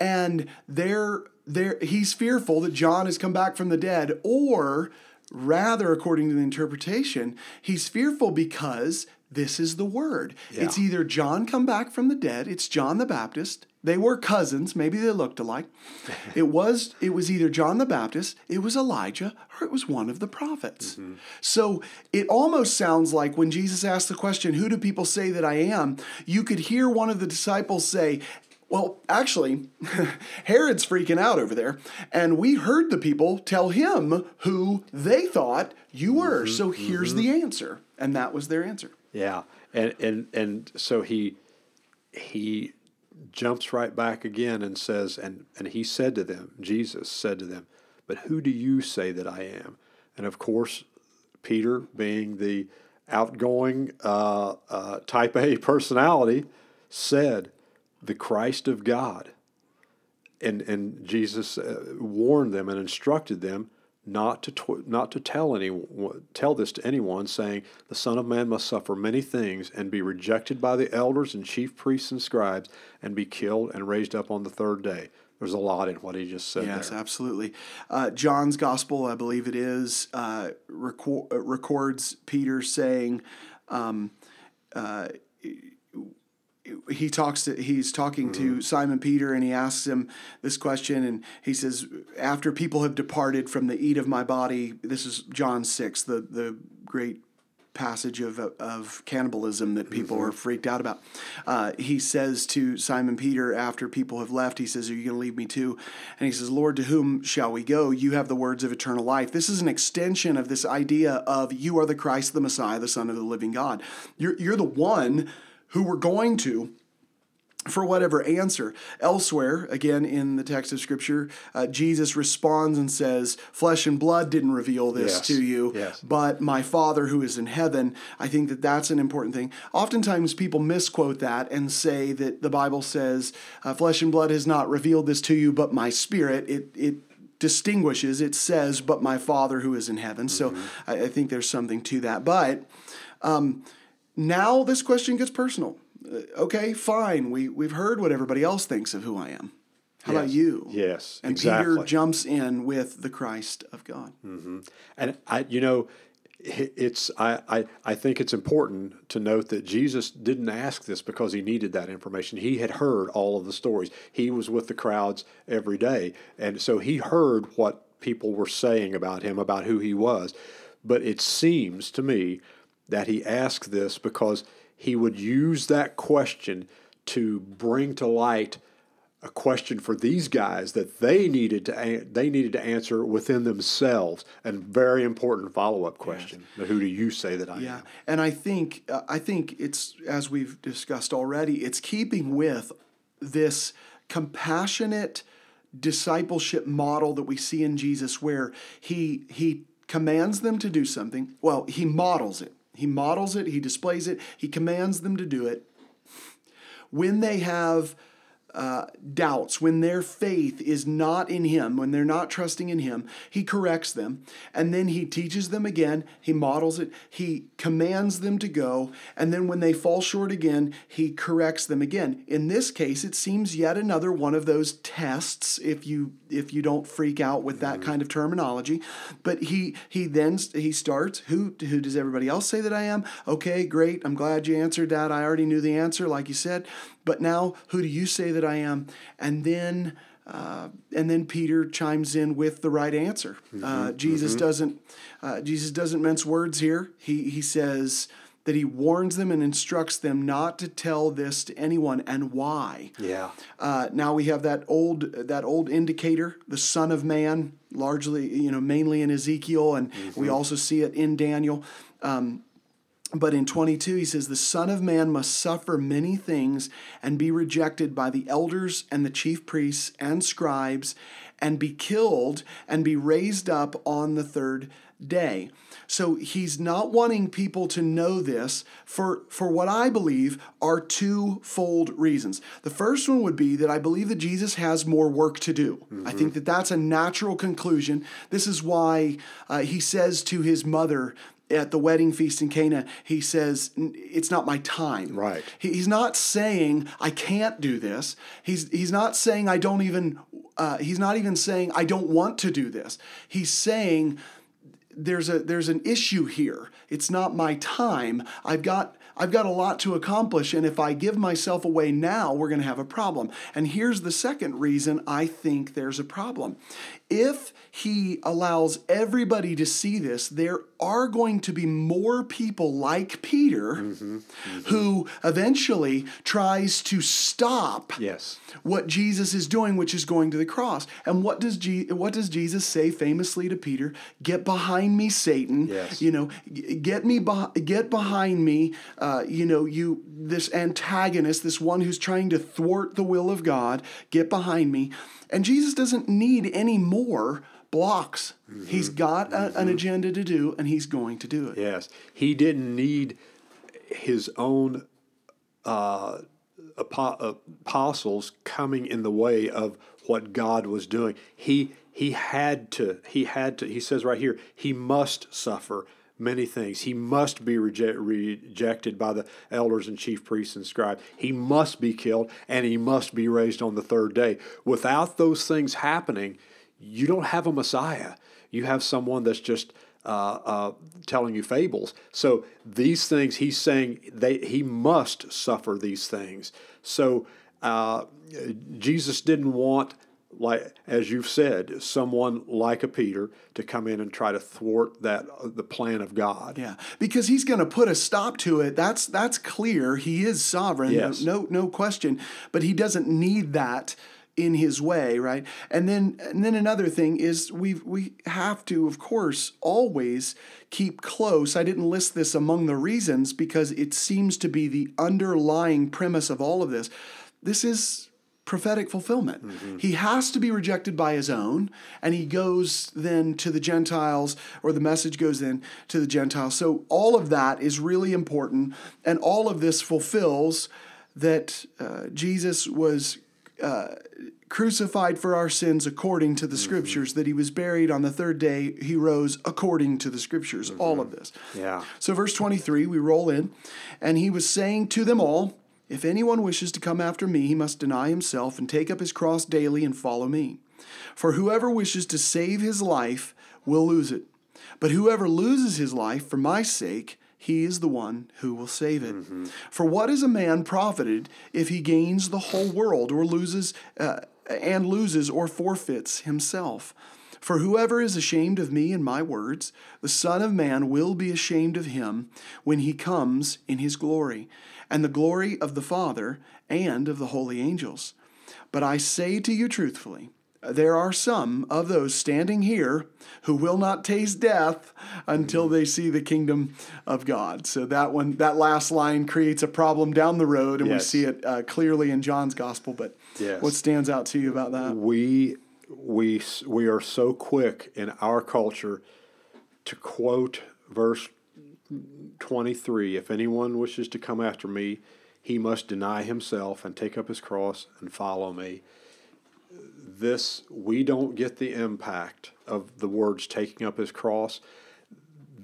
And there there he's fearful that John has come back from the dead or rather according to the interpretation, he's fearful because this is the word. It's either John come back from the dead, it's John the Baptist. They were cousins, maybe they looked alike. it was it was either John the Baptist, it was Elijah, or it was one of the prophets. Mm-hmm. So it almost sounds like when Jesus asked the question, Who do people say that I am? You could hear one of the disciples say, well, actually, Herod's freaking out over there, and we heard the people tell him who they thought you were. So here's the answer. And that was their answer. Yeah, and and and so he he jumps right back again and says, and and he said to them, Jesus said to them, but who do you say that I am? And of course, Peter, being the outgoing uh, uh, type A personality, said, the Christ of God. And and Jesus uh, warned them and instructed them not to tw- not to tell any tell this to anyone, saying, "The Son of Man must suffer many things and be rejected by the elders and chief priests and scribes, and be killed and raised up on the third day." There's a lot in what he just said Yes, there. absolutely. Uh, John's gospel, I believe it is, uh, record, uh, records Peter saying, um, uh, he talks to he's talking to Simon Peter and he asks him this question and he says after people have departed from the eat of my body this is John 6 the the great passage of of cannibalism that people are freaked out about. Uh, he says to Simon Peter after people have left he says are you going to leave me too? And he says Lord to whom shall we go? You have the words of eternal life. This is an extension of this idea of you are the Christ the Messiah the son of the living God. You're you're the one who we're going to for whatever answer. Elsewhere, again in the text of Scripture, uh, Jesus responds and says, Flesh and blood didn't reveal this Yes, to you, yes. but my Father who is in heaven. I think that that's an important thing. Oftentimes people misquote that and say that the Bible says, uh, Flesh and blood has not revealed this to you, but my spirit. It, it distinguishes, it says, but my Father who is in heaven. So Mm-hmm. I, I think there's something to that. But um, now this question gets personal. Uh, okay, fine. We we've heard what everybody else thinks of who I am. How about you? Yes, And exactly. Peter jumps in with the Christ of God. And I, you know, it's I, I, I think it's important to note that Jesus didn't ask this because he needed that information. He had heard all of the stories. He was with the crowds every day, and so he heard what people were saying about him, about who he was. But it seems to me that he asked this because he would use that question to bring to light a question for these guys that they needed to they needed to answer within themselves and very important follow-up question yes. who do you say that I yeah. am and I think uh, I think it's as we've discussed already it's keeping with this compassionate discipleship model that we see in Jesus where he he commands them to do something well he models it he models it he displays it he commands them to do it. When they have uh, doubts, when their faith is not in Him, when they're not trusting in Him, He corrects them. And then He teaches them again. He models it. He commands them to go. And then when they fall short again, He corrects them again. In this case, it seems yet another one of those tests, if you if you don't freak out with that kind of terminology. But he he then he starts. Who who does everybody else say that I am? Okay, great. I'm glad you answered that. I already knew the answer, like you said. But now, who do you say that I am? And then. Uh, and then Peter chimes in with the right answer. Mm-hmm, uh, Jesus mm-hmm. doesn't uh, Jesus doesn't mince words here. He he says that he warns them and instructs them not to tell this to anyone and why. Yeah. Uh, now we have that old that old indicator, the Son of Man, largely you know mainly in Ezekiel, and mm-hmm. we also see it in Daniel. Um, but in 22, he says, The Son of Man must suffer many things and be rejected by the elders and the chief priests and scribes and be killed and be raised up on the third day. So he's not wanting people to know this for, for what I believe are twofold reasons. The first one would be that I believe that Jesus has more work to do. Mm-hmm. I think that that's a natural conclusion. This is why uh, he says to his mother, at the wedding feast in Cana, he says, It's not my time. Right. he's not saying, I can't do this. He's, he's not saying, I don't even, uh, he's not even saying, I don't want to do this. He's saying, there's a there's an issue here. It's not my time. I've got I've got a lot to accomplish and if I give myself away now, we're going to have a problem. And here's the second reason I think there's a problem if he allows everybody to see this, there are going to be more people like Peter mm-hmm, mm-hmm. who eventually tries to stop yes. what Jesus is doing, which is going to the cross. And what does Je- what does Jesus say famously to Peter? Get behind me, Satan. Yes. You know, get me be- get behind me. Uh, you know, you this antagonist, this one who's trying to thwart the will of God. Get behind me. And Jesus doesn't need any more blocks. Mm-hmm. He's got a, mm-hmm. an agenda to do, and he's going to do it. Yes. He didn't need his own uh, apostles coming in the way of what God was doing. He he had to he had to he says right here he must suffer many things. He must be reject, rejected by the elders and chief priests and scribes. He must be killed and he must be raised on the third day. Without those things happening, you don't have a Messiah. You have someone that's just uh, uh, telling you fables. So these things, he's saying they he must suffer these things. So uh, Jesus didn't want like as you've said, someone like a Peter to come in and try to thwart that the plan of God. Yeah, because he's going to put a stop to it. That's that's clear. He is sovereign. Yes. no no question. But he doesn't need that in his way, right? And then and then another thing is we we have to of course always keep close. I didn't list this among the reasons because it seems to be the underlying premise of all of this. This is prophetic fulfillment. Mm-hmm. He has to be rejected by his own, and he goes then to the Gentiles, or the message goes then to the Gentiles. So all of that is really important, and all of this fulfills that uh, Jesus was. Uh, crucified for our sins according to the mm-hmm. scriptures that he was buried on the third day he rose according to the scriptures mm-hmm. all of this yeah so verse 23 we roll in and he was saying to them all if anyone wishes to come after me, he must deny himself and take up his cross daily and follow me. For whoever wishes to save his life will lose it. But whoever loses his life for my sake, he is the one who will save it. Mm-hmm. For what is a man profited if he gains the whole world or loses uh, and loses or forfeits himself? For whoever is ashamed of me and my words, the Son of Man will be ashamed of him when he comes in his glory, and the glory of the Father and of the holy angels. But I say to you truthfully, there are some of those standing here who will not taste death until they see the kingdom of God. So that one, that last line creates a problem down the road, and Yes. we see it uh, clearly in John's gospel. But Yes. what stands out to you about that? we we we are so quick in our culture to quote verse 23 if anyone wishes to come after me he must deny himself and take up his cross and follow me this we don't get the impact of the words taking up his cross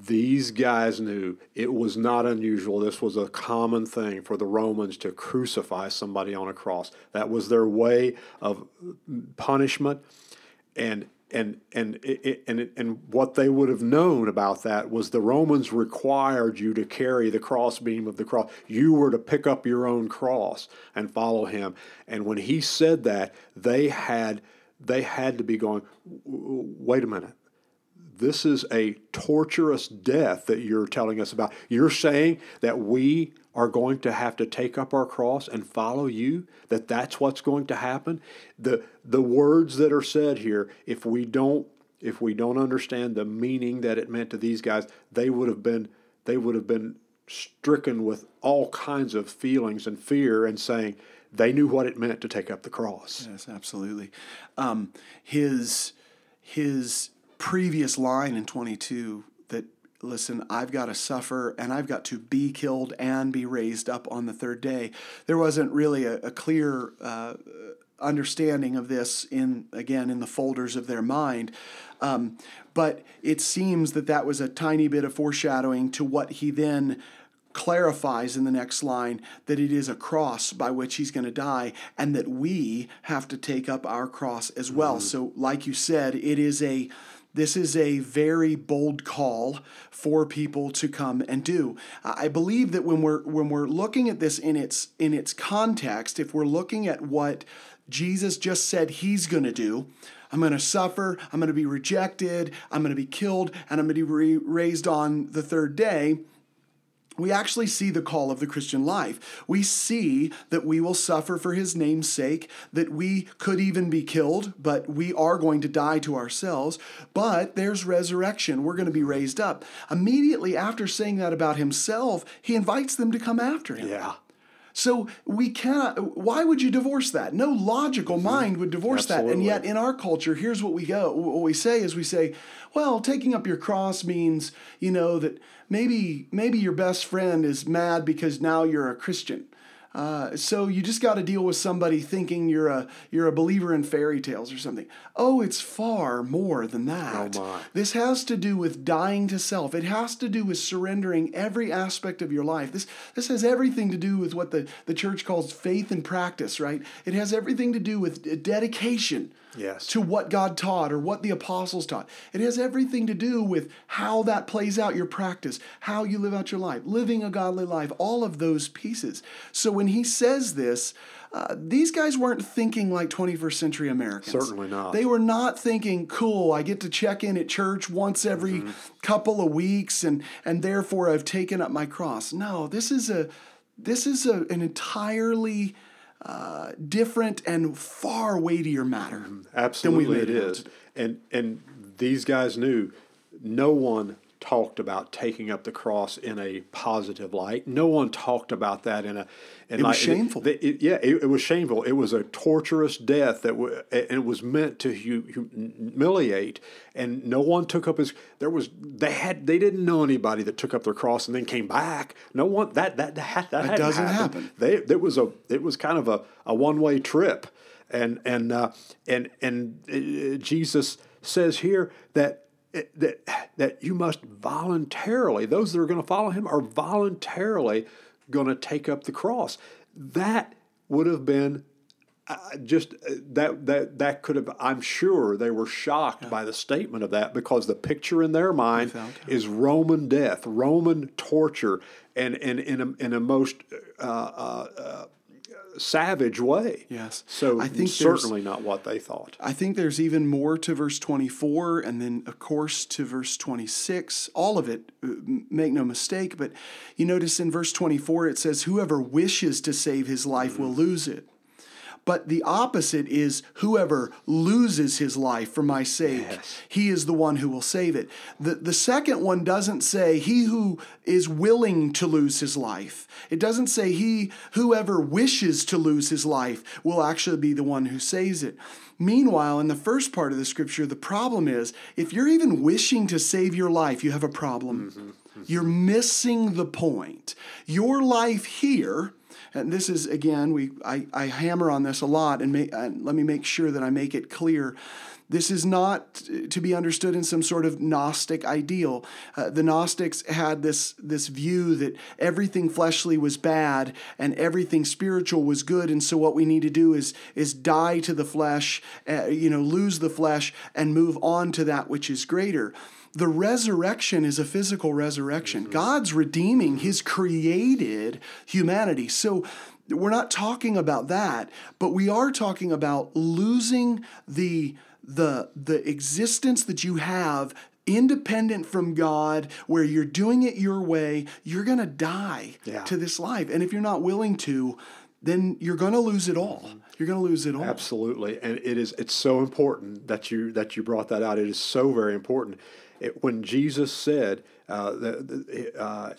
these guys knew it was not unusual. This was a common thing for the Romans to crucify somebody on a cross. That was their way of punishment, and and and and and what they would have known about that was the Romans required you to carry the crossbeam of the cross. You were to pick up your own cross and follow him. And when he said that, they had they had to be going. Wait a minute this is a torturous death that you're telling us about. You're saying that we are going to have to take up our cross and follow you, that that's what's going to happen. The the words that are said here, if we don't if we don't understand the meaning that it meant to these guys, they would have been they would have been stricken with all kinds of feelings and fear and saying they knew what it meant to take up the cross. Yes, absolutely. Um, his his previous line in 22 that listen i've got to suffer and i've got to be killed and be raised up on the third day. There wasn't really a, a clear uh, understanding of this in again in the folders of their mind. Um, but it seems that that was a tiny bit of foreshadowing to what he then clarifies in the next line that it is a cross by which he's going to die and that we have to take up our cross as well. So like you said it is a this is a very bold call for people to come and do. I believe that when we're when we're looking at this in its in its context, if we're looking at what Jesus just said he's going to do, I'm going to suffer, I'm going to be rejected, I'm going to be killed, and I'm going to be raised on the third day we actually see the call of the Christian life. We see that we will suffer for his name's sake, that we could even be killed, but we are going to die to ourselves. But there's resurrection. We're going to be raised up. Immediately after saying that about himself, he invites them to come after him. Yeah. So we cannot. Why would you divorce that? No logical mm-hmm. mind would divorce that. And yet, in our culture, here's what we go. What we say is we say, "Well, taking up your cross means, you know, that maybe maybe your best friend is mad because now you're a Christian." Uh, so you just got to deal with somebody thinking you're a you're a believer in fairy tales or something. Oh, it's far more than that. Oh. This has to do with dying to self. It has to do with surrendering every aspect of your life. This this has everything to do with what the, the church calls faith and practice, right? It has everything to do with dedication Yes. to what God taught or what the apostles taught. It has everything to do with how that plays out your practice, how you live out your life, living a godly life, all of those pieces. So when he says this, uh, these guys weren't thinking like 21st century Americans. Certainly not. They were not thinking, cool, I get to check in at church once every Mm-hmm. couple of weeks and and therefore I've taken up my cross. No, this is a this is a, an entirely uh, different and far weightier matter. Absolutely, it it out. And and these guys knew no one talked about taking up the cross in a positive light. No one talked about that in a. In It was shameful. it- it- yeah, it, it was shameful. It was a torturous death that w- and it was meant to hu- humiliate. And no one took up his. There was they had they didn't know anybody that took up their cross and then came back. No one that that that, that, doesn't happened. happen. They it was a it was kind of a, a one way trip, and and uh, and and uh, Jesus says here that that that you must voluntarily those that are going to follow him are voluntarily going to take up the cross. That would have been uh, just uh, that that that could have I'm sure they were shocked by the statement of that because the picture in their mind is Roman death, Roman torture, and and in a, in a most uh, uh, uh, savage way. Yes. So I think certainly not what they thought. I think there's even more to verse 24 and then, of course, to verse 26. All of it, uh, make no mistake. But you notice in verse 24 it says, Whoever wishes to save his life will lose it. But the opposite is whoever loses his life for my sake, Yes. he is the one who will save it. The, the second one doesn't say he who is willing to lose his life. It doesn't say he whoever wishes to lose his life will actually be the one who saves it. Meanwhile, in the first part of the scripture, the problem is if you're even wishing to save your life, you have a problem. Mm-hmm. Mm-hmm. You're missing the point. Your life here and this is again we I, I hammer on this a lot and, and let me make sure that i make it clear. This is not to be understood in some sort of gnostic ideal. Uh, the gnostics had this this view that everything fleshly was bad and everything spiritual was good and so what we need to do is is die to the flesh uh, you know lose the flesh and move on to that which is greater the resurrection is a physical resurrection. God's redeeming his created humanity. So we're not talking about that, but we are talking about losing the the the existence that you have independent from God where you're doing it your way, you're going to die Yeah. to this life. And if you're not willing to, then you're going to lose it all. Mm-hmm. You're going to lose it all. Absolutely, and it is. It's so important that you that you brought that out. It is so very important. It, when Jesus said, uh, the, the, uh,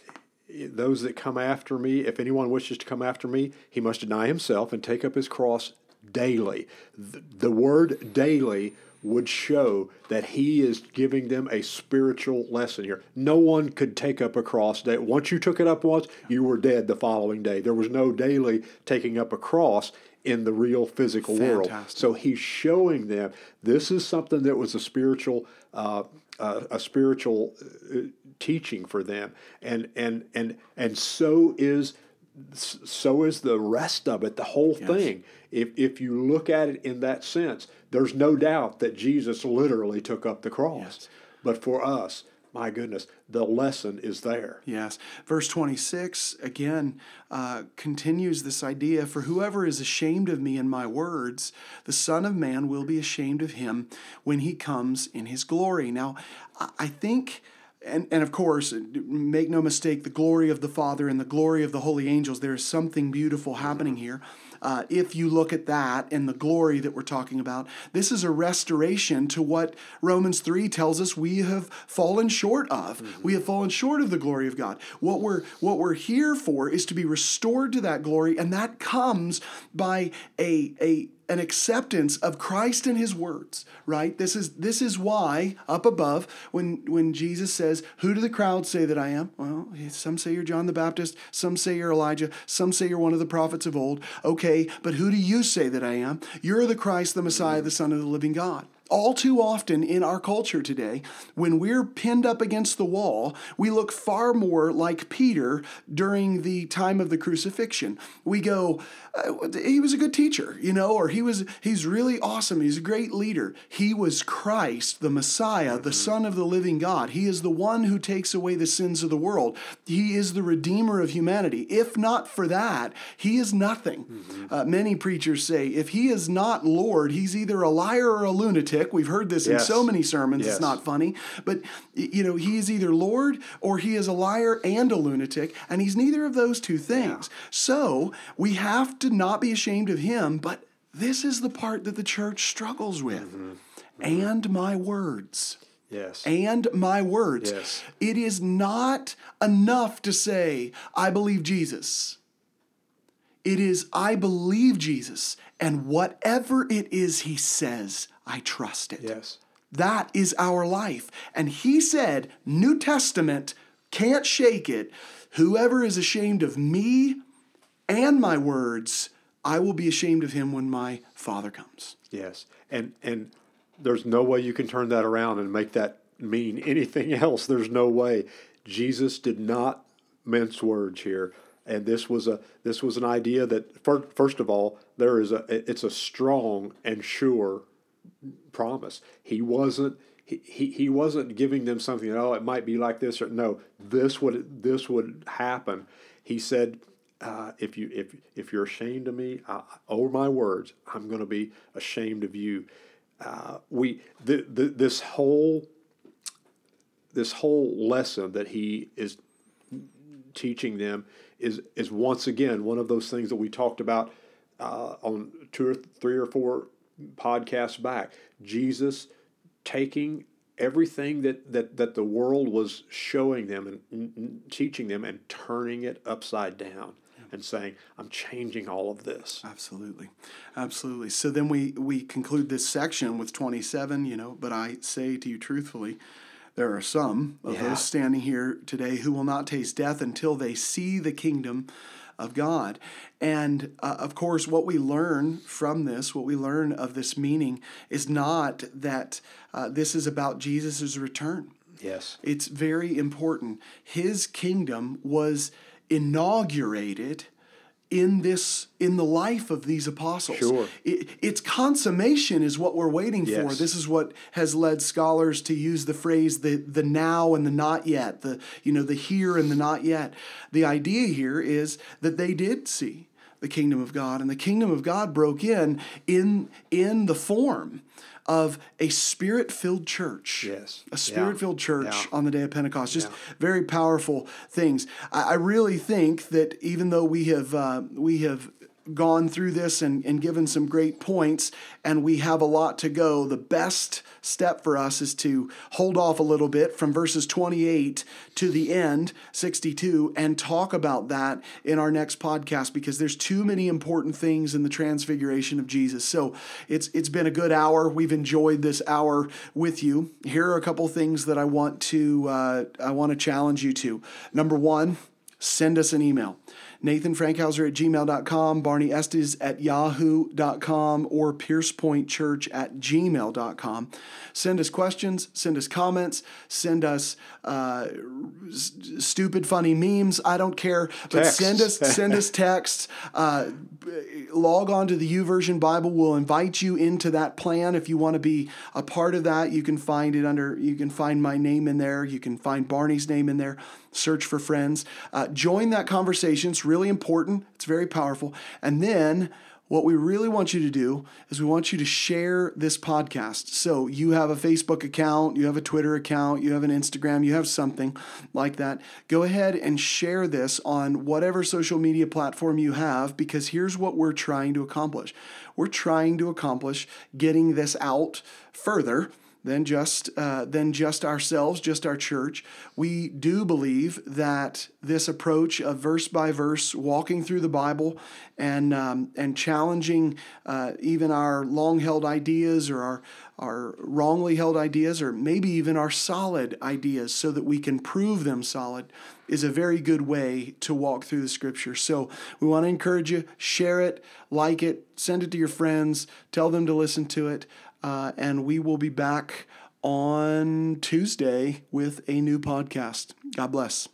"Those that come after me, if anyone wishes to come after me, he must deny himself and take up his cross daily." The, the word "daily" would show that he is giving them a spiritual lesson here. No one could take up a cross day. Once you took it up once, you were dead the following day. There was no daily taking up a cross in the real physical world. So he's showing them this is something that was a spiritual, uh, uh, a spiritual uh, teaching for them, and and and and so is so is the rest of it, the whole thing. If if you look at it in that sense, there's no doubt that Jesus literally took up the cross. Yes. But for us, my goodness, the lesson is there. Yes. Verse 26 again uh, continues this idea For whoever is ashamed of me and my words, the Son of Man will be ashamed of him when he comes in his glory. Now, I think. And, and of course, make no mistake, the glory of the Father and the glory of the holy angels, there is something beautiful happening here. Uh, if you look at that and the glory that we're talking about, this is a restoration to what Romans 3 tells us we have fallen short of. We have fallen short of the glory of God. What we're what we're here for is to be restored to that glory, and that comes by a a an acceptance of Christ and his words, right? This is this is why up above when when Jesus says, "Who do the crowd say that I am?" Well, some say you're John the Baptist, some say you're Elijah, some say you're one of the prophets of old. Okay, but who do you say that I am? You're the Christ, the Messiah, the Son of the living God. All too often in our culture today, when we're pinned up against the wall, we look far more like Peter during the time of the crucifixion. We go, uh, he was a good teacher, you know, or he was he's really awesome. He's a great leader. He was Christ, the Messiah, the Son of the living God. He is the one who takes away the sins of the world. He is the redeemer of humanity. If not for that, he is nothing. Uh, many preachers say if he is not Lord, he's either a liar or a lunatic. We've heard this in so many sermons. Yes. It's not funny, but you know, he is either Lord or he is a liar and a lunatic, and he's neither of those two things. So we have to not be ashamed of him, but this is the part that the church struggles with. Mm-hmm. Mm-hmm. And my words. Yes. And my words. Yes. It is not enough to say, I believe Jesus. It is, I believe Jesus, and whatever it is he says, I trust it. yes. That is our life. And he said, New Testament, can't shake it. Whoever is ashamed of me and my words, I will be ashamed of him when my Father comes. Yes, and and there's no way you can turn that around and make that mean anything else. There's no way. Jesus did not mince words here, and this was a this was an idea that fir- first of all there is a it's a strong and sure promise. He wasn't. He, he, he wasn't giving them something. Oh, it might be like this or no. This would this would happen. He said, uh, if you if if you're ashamed of me, I, over my words, I'm going to be ashamed of you. Uh, we the, the, this whole this whole lesson that he is teaching them is is once again one of those things that we talked about uh, on two or three or four podcasts back. Jesus taking everything that, that, that the world was showing them and, teaching them and turning it upside down and saying, I'm changing all of this. Absolutely. Absolutely. So then we, we conclude this section with 27, you know, but I say to you truthfully, there are some of Yeah. those standing here today who will not taste death until they see the kingdom of God. And uh, of course, what we learn from this, what we learn of this meaning, is not that uh, this is about Jesus' return. Yes. It's very important. His kingdom was inaugurated in this in the life of these apostles. Sure. It, its consummation is what we're waiting for. This is what has led scholars to use the phrase the the now and the not yet, the you know the here and the not yet. The idea here is that they did see the kingdom of God and the kingdom of God broke in in in the form of a spirit-filled church. Yes. A spirit-filled church Yeah. on the day of Pentecost. Just Yeah. very powerful things. I, I really think that even though we have uh, we have gone through this and, and given some great points and we have a lot to go, the best step for us is to hold off a little bit from verses 28 to the end, 62, and talk about that in our next podcast because there's too many important things in the transfiguration of Jesus. So it's it's been a good hour. We've enjoyed this hour with you. Here are a couple things that I want to uh, I want to challenge you to. Number one, send us an email. Nathan Frankhauser at gmail.com, Barney Estes at yahoo.com, or piercepointchurch at gmail.com. Send us questions, send us comments, send us uh, s- stupid, funny memes. I don't care. But Texts. send us send us texts. Uh, log on to the YouVersion Bible. We'll invite you into that plan if you want to be a part of that. You can find it under. You can find my name in there. You can find Barney's name in there. Search for friends. Uh, join that conversation. It's really important. It's very powerful. And then. What we really want you to do is we want you to share this podcast. So you have a Facebook account, you have a Twitter account, you have an Instagram, you have something like that. Go ahead and share this on whatever social media platform you have because here's what we're trying to accomplish. We're trying to accomplish getting this out further than just uh, than just ourselves, just our church. We do believe that this approach of verse by verse, walking through the Bible, and um, and challenging uh, even our long held ideas or our our wrongly held ideas, or maybe even our solid ideas, so that we can prove them solid, is a very good way to walk through the Scripture. So we want to encourage you: share it, like it, send it to your friends, tell them to listen to it. Uh, and we will be back on Tuesday with a new podcast. God bless.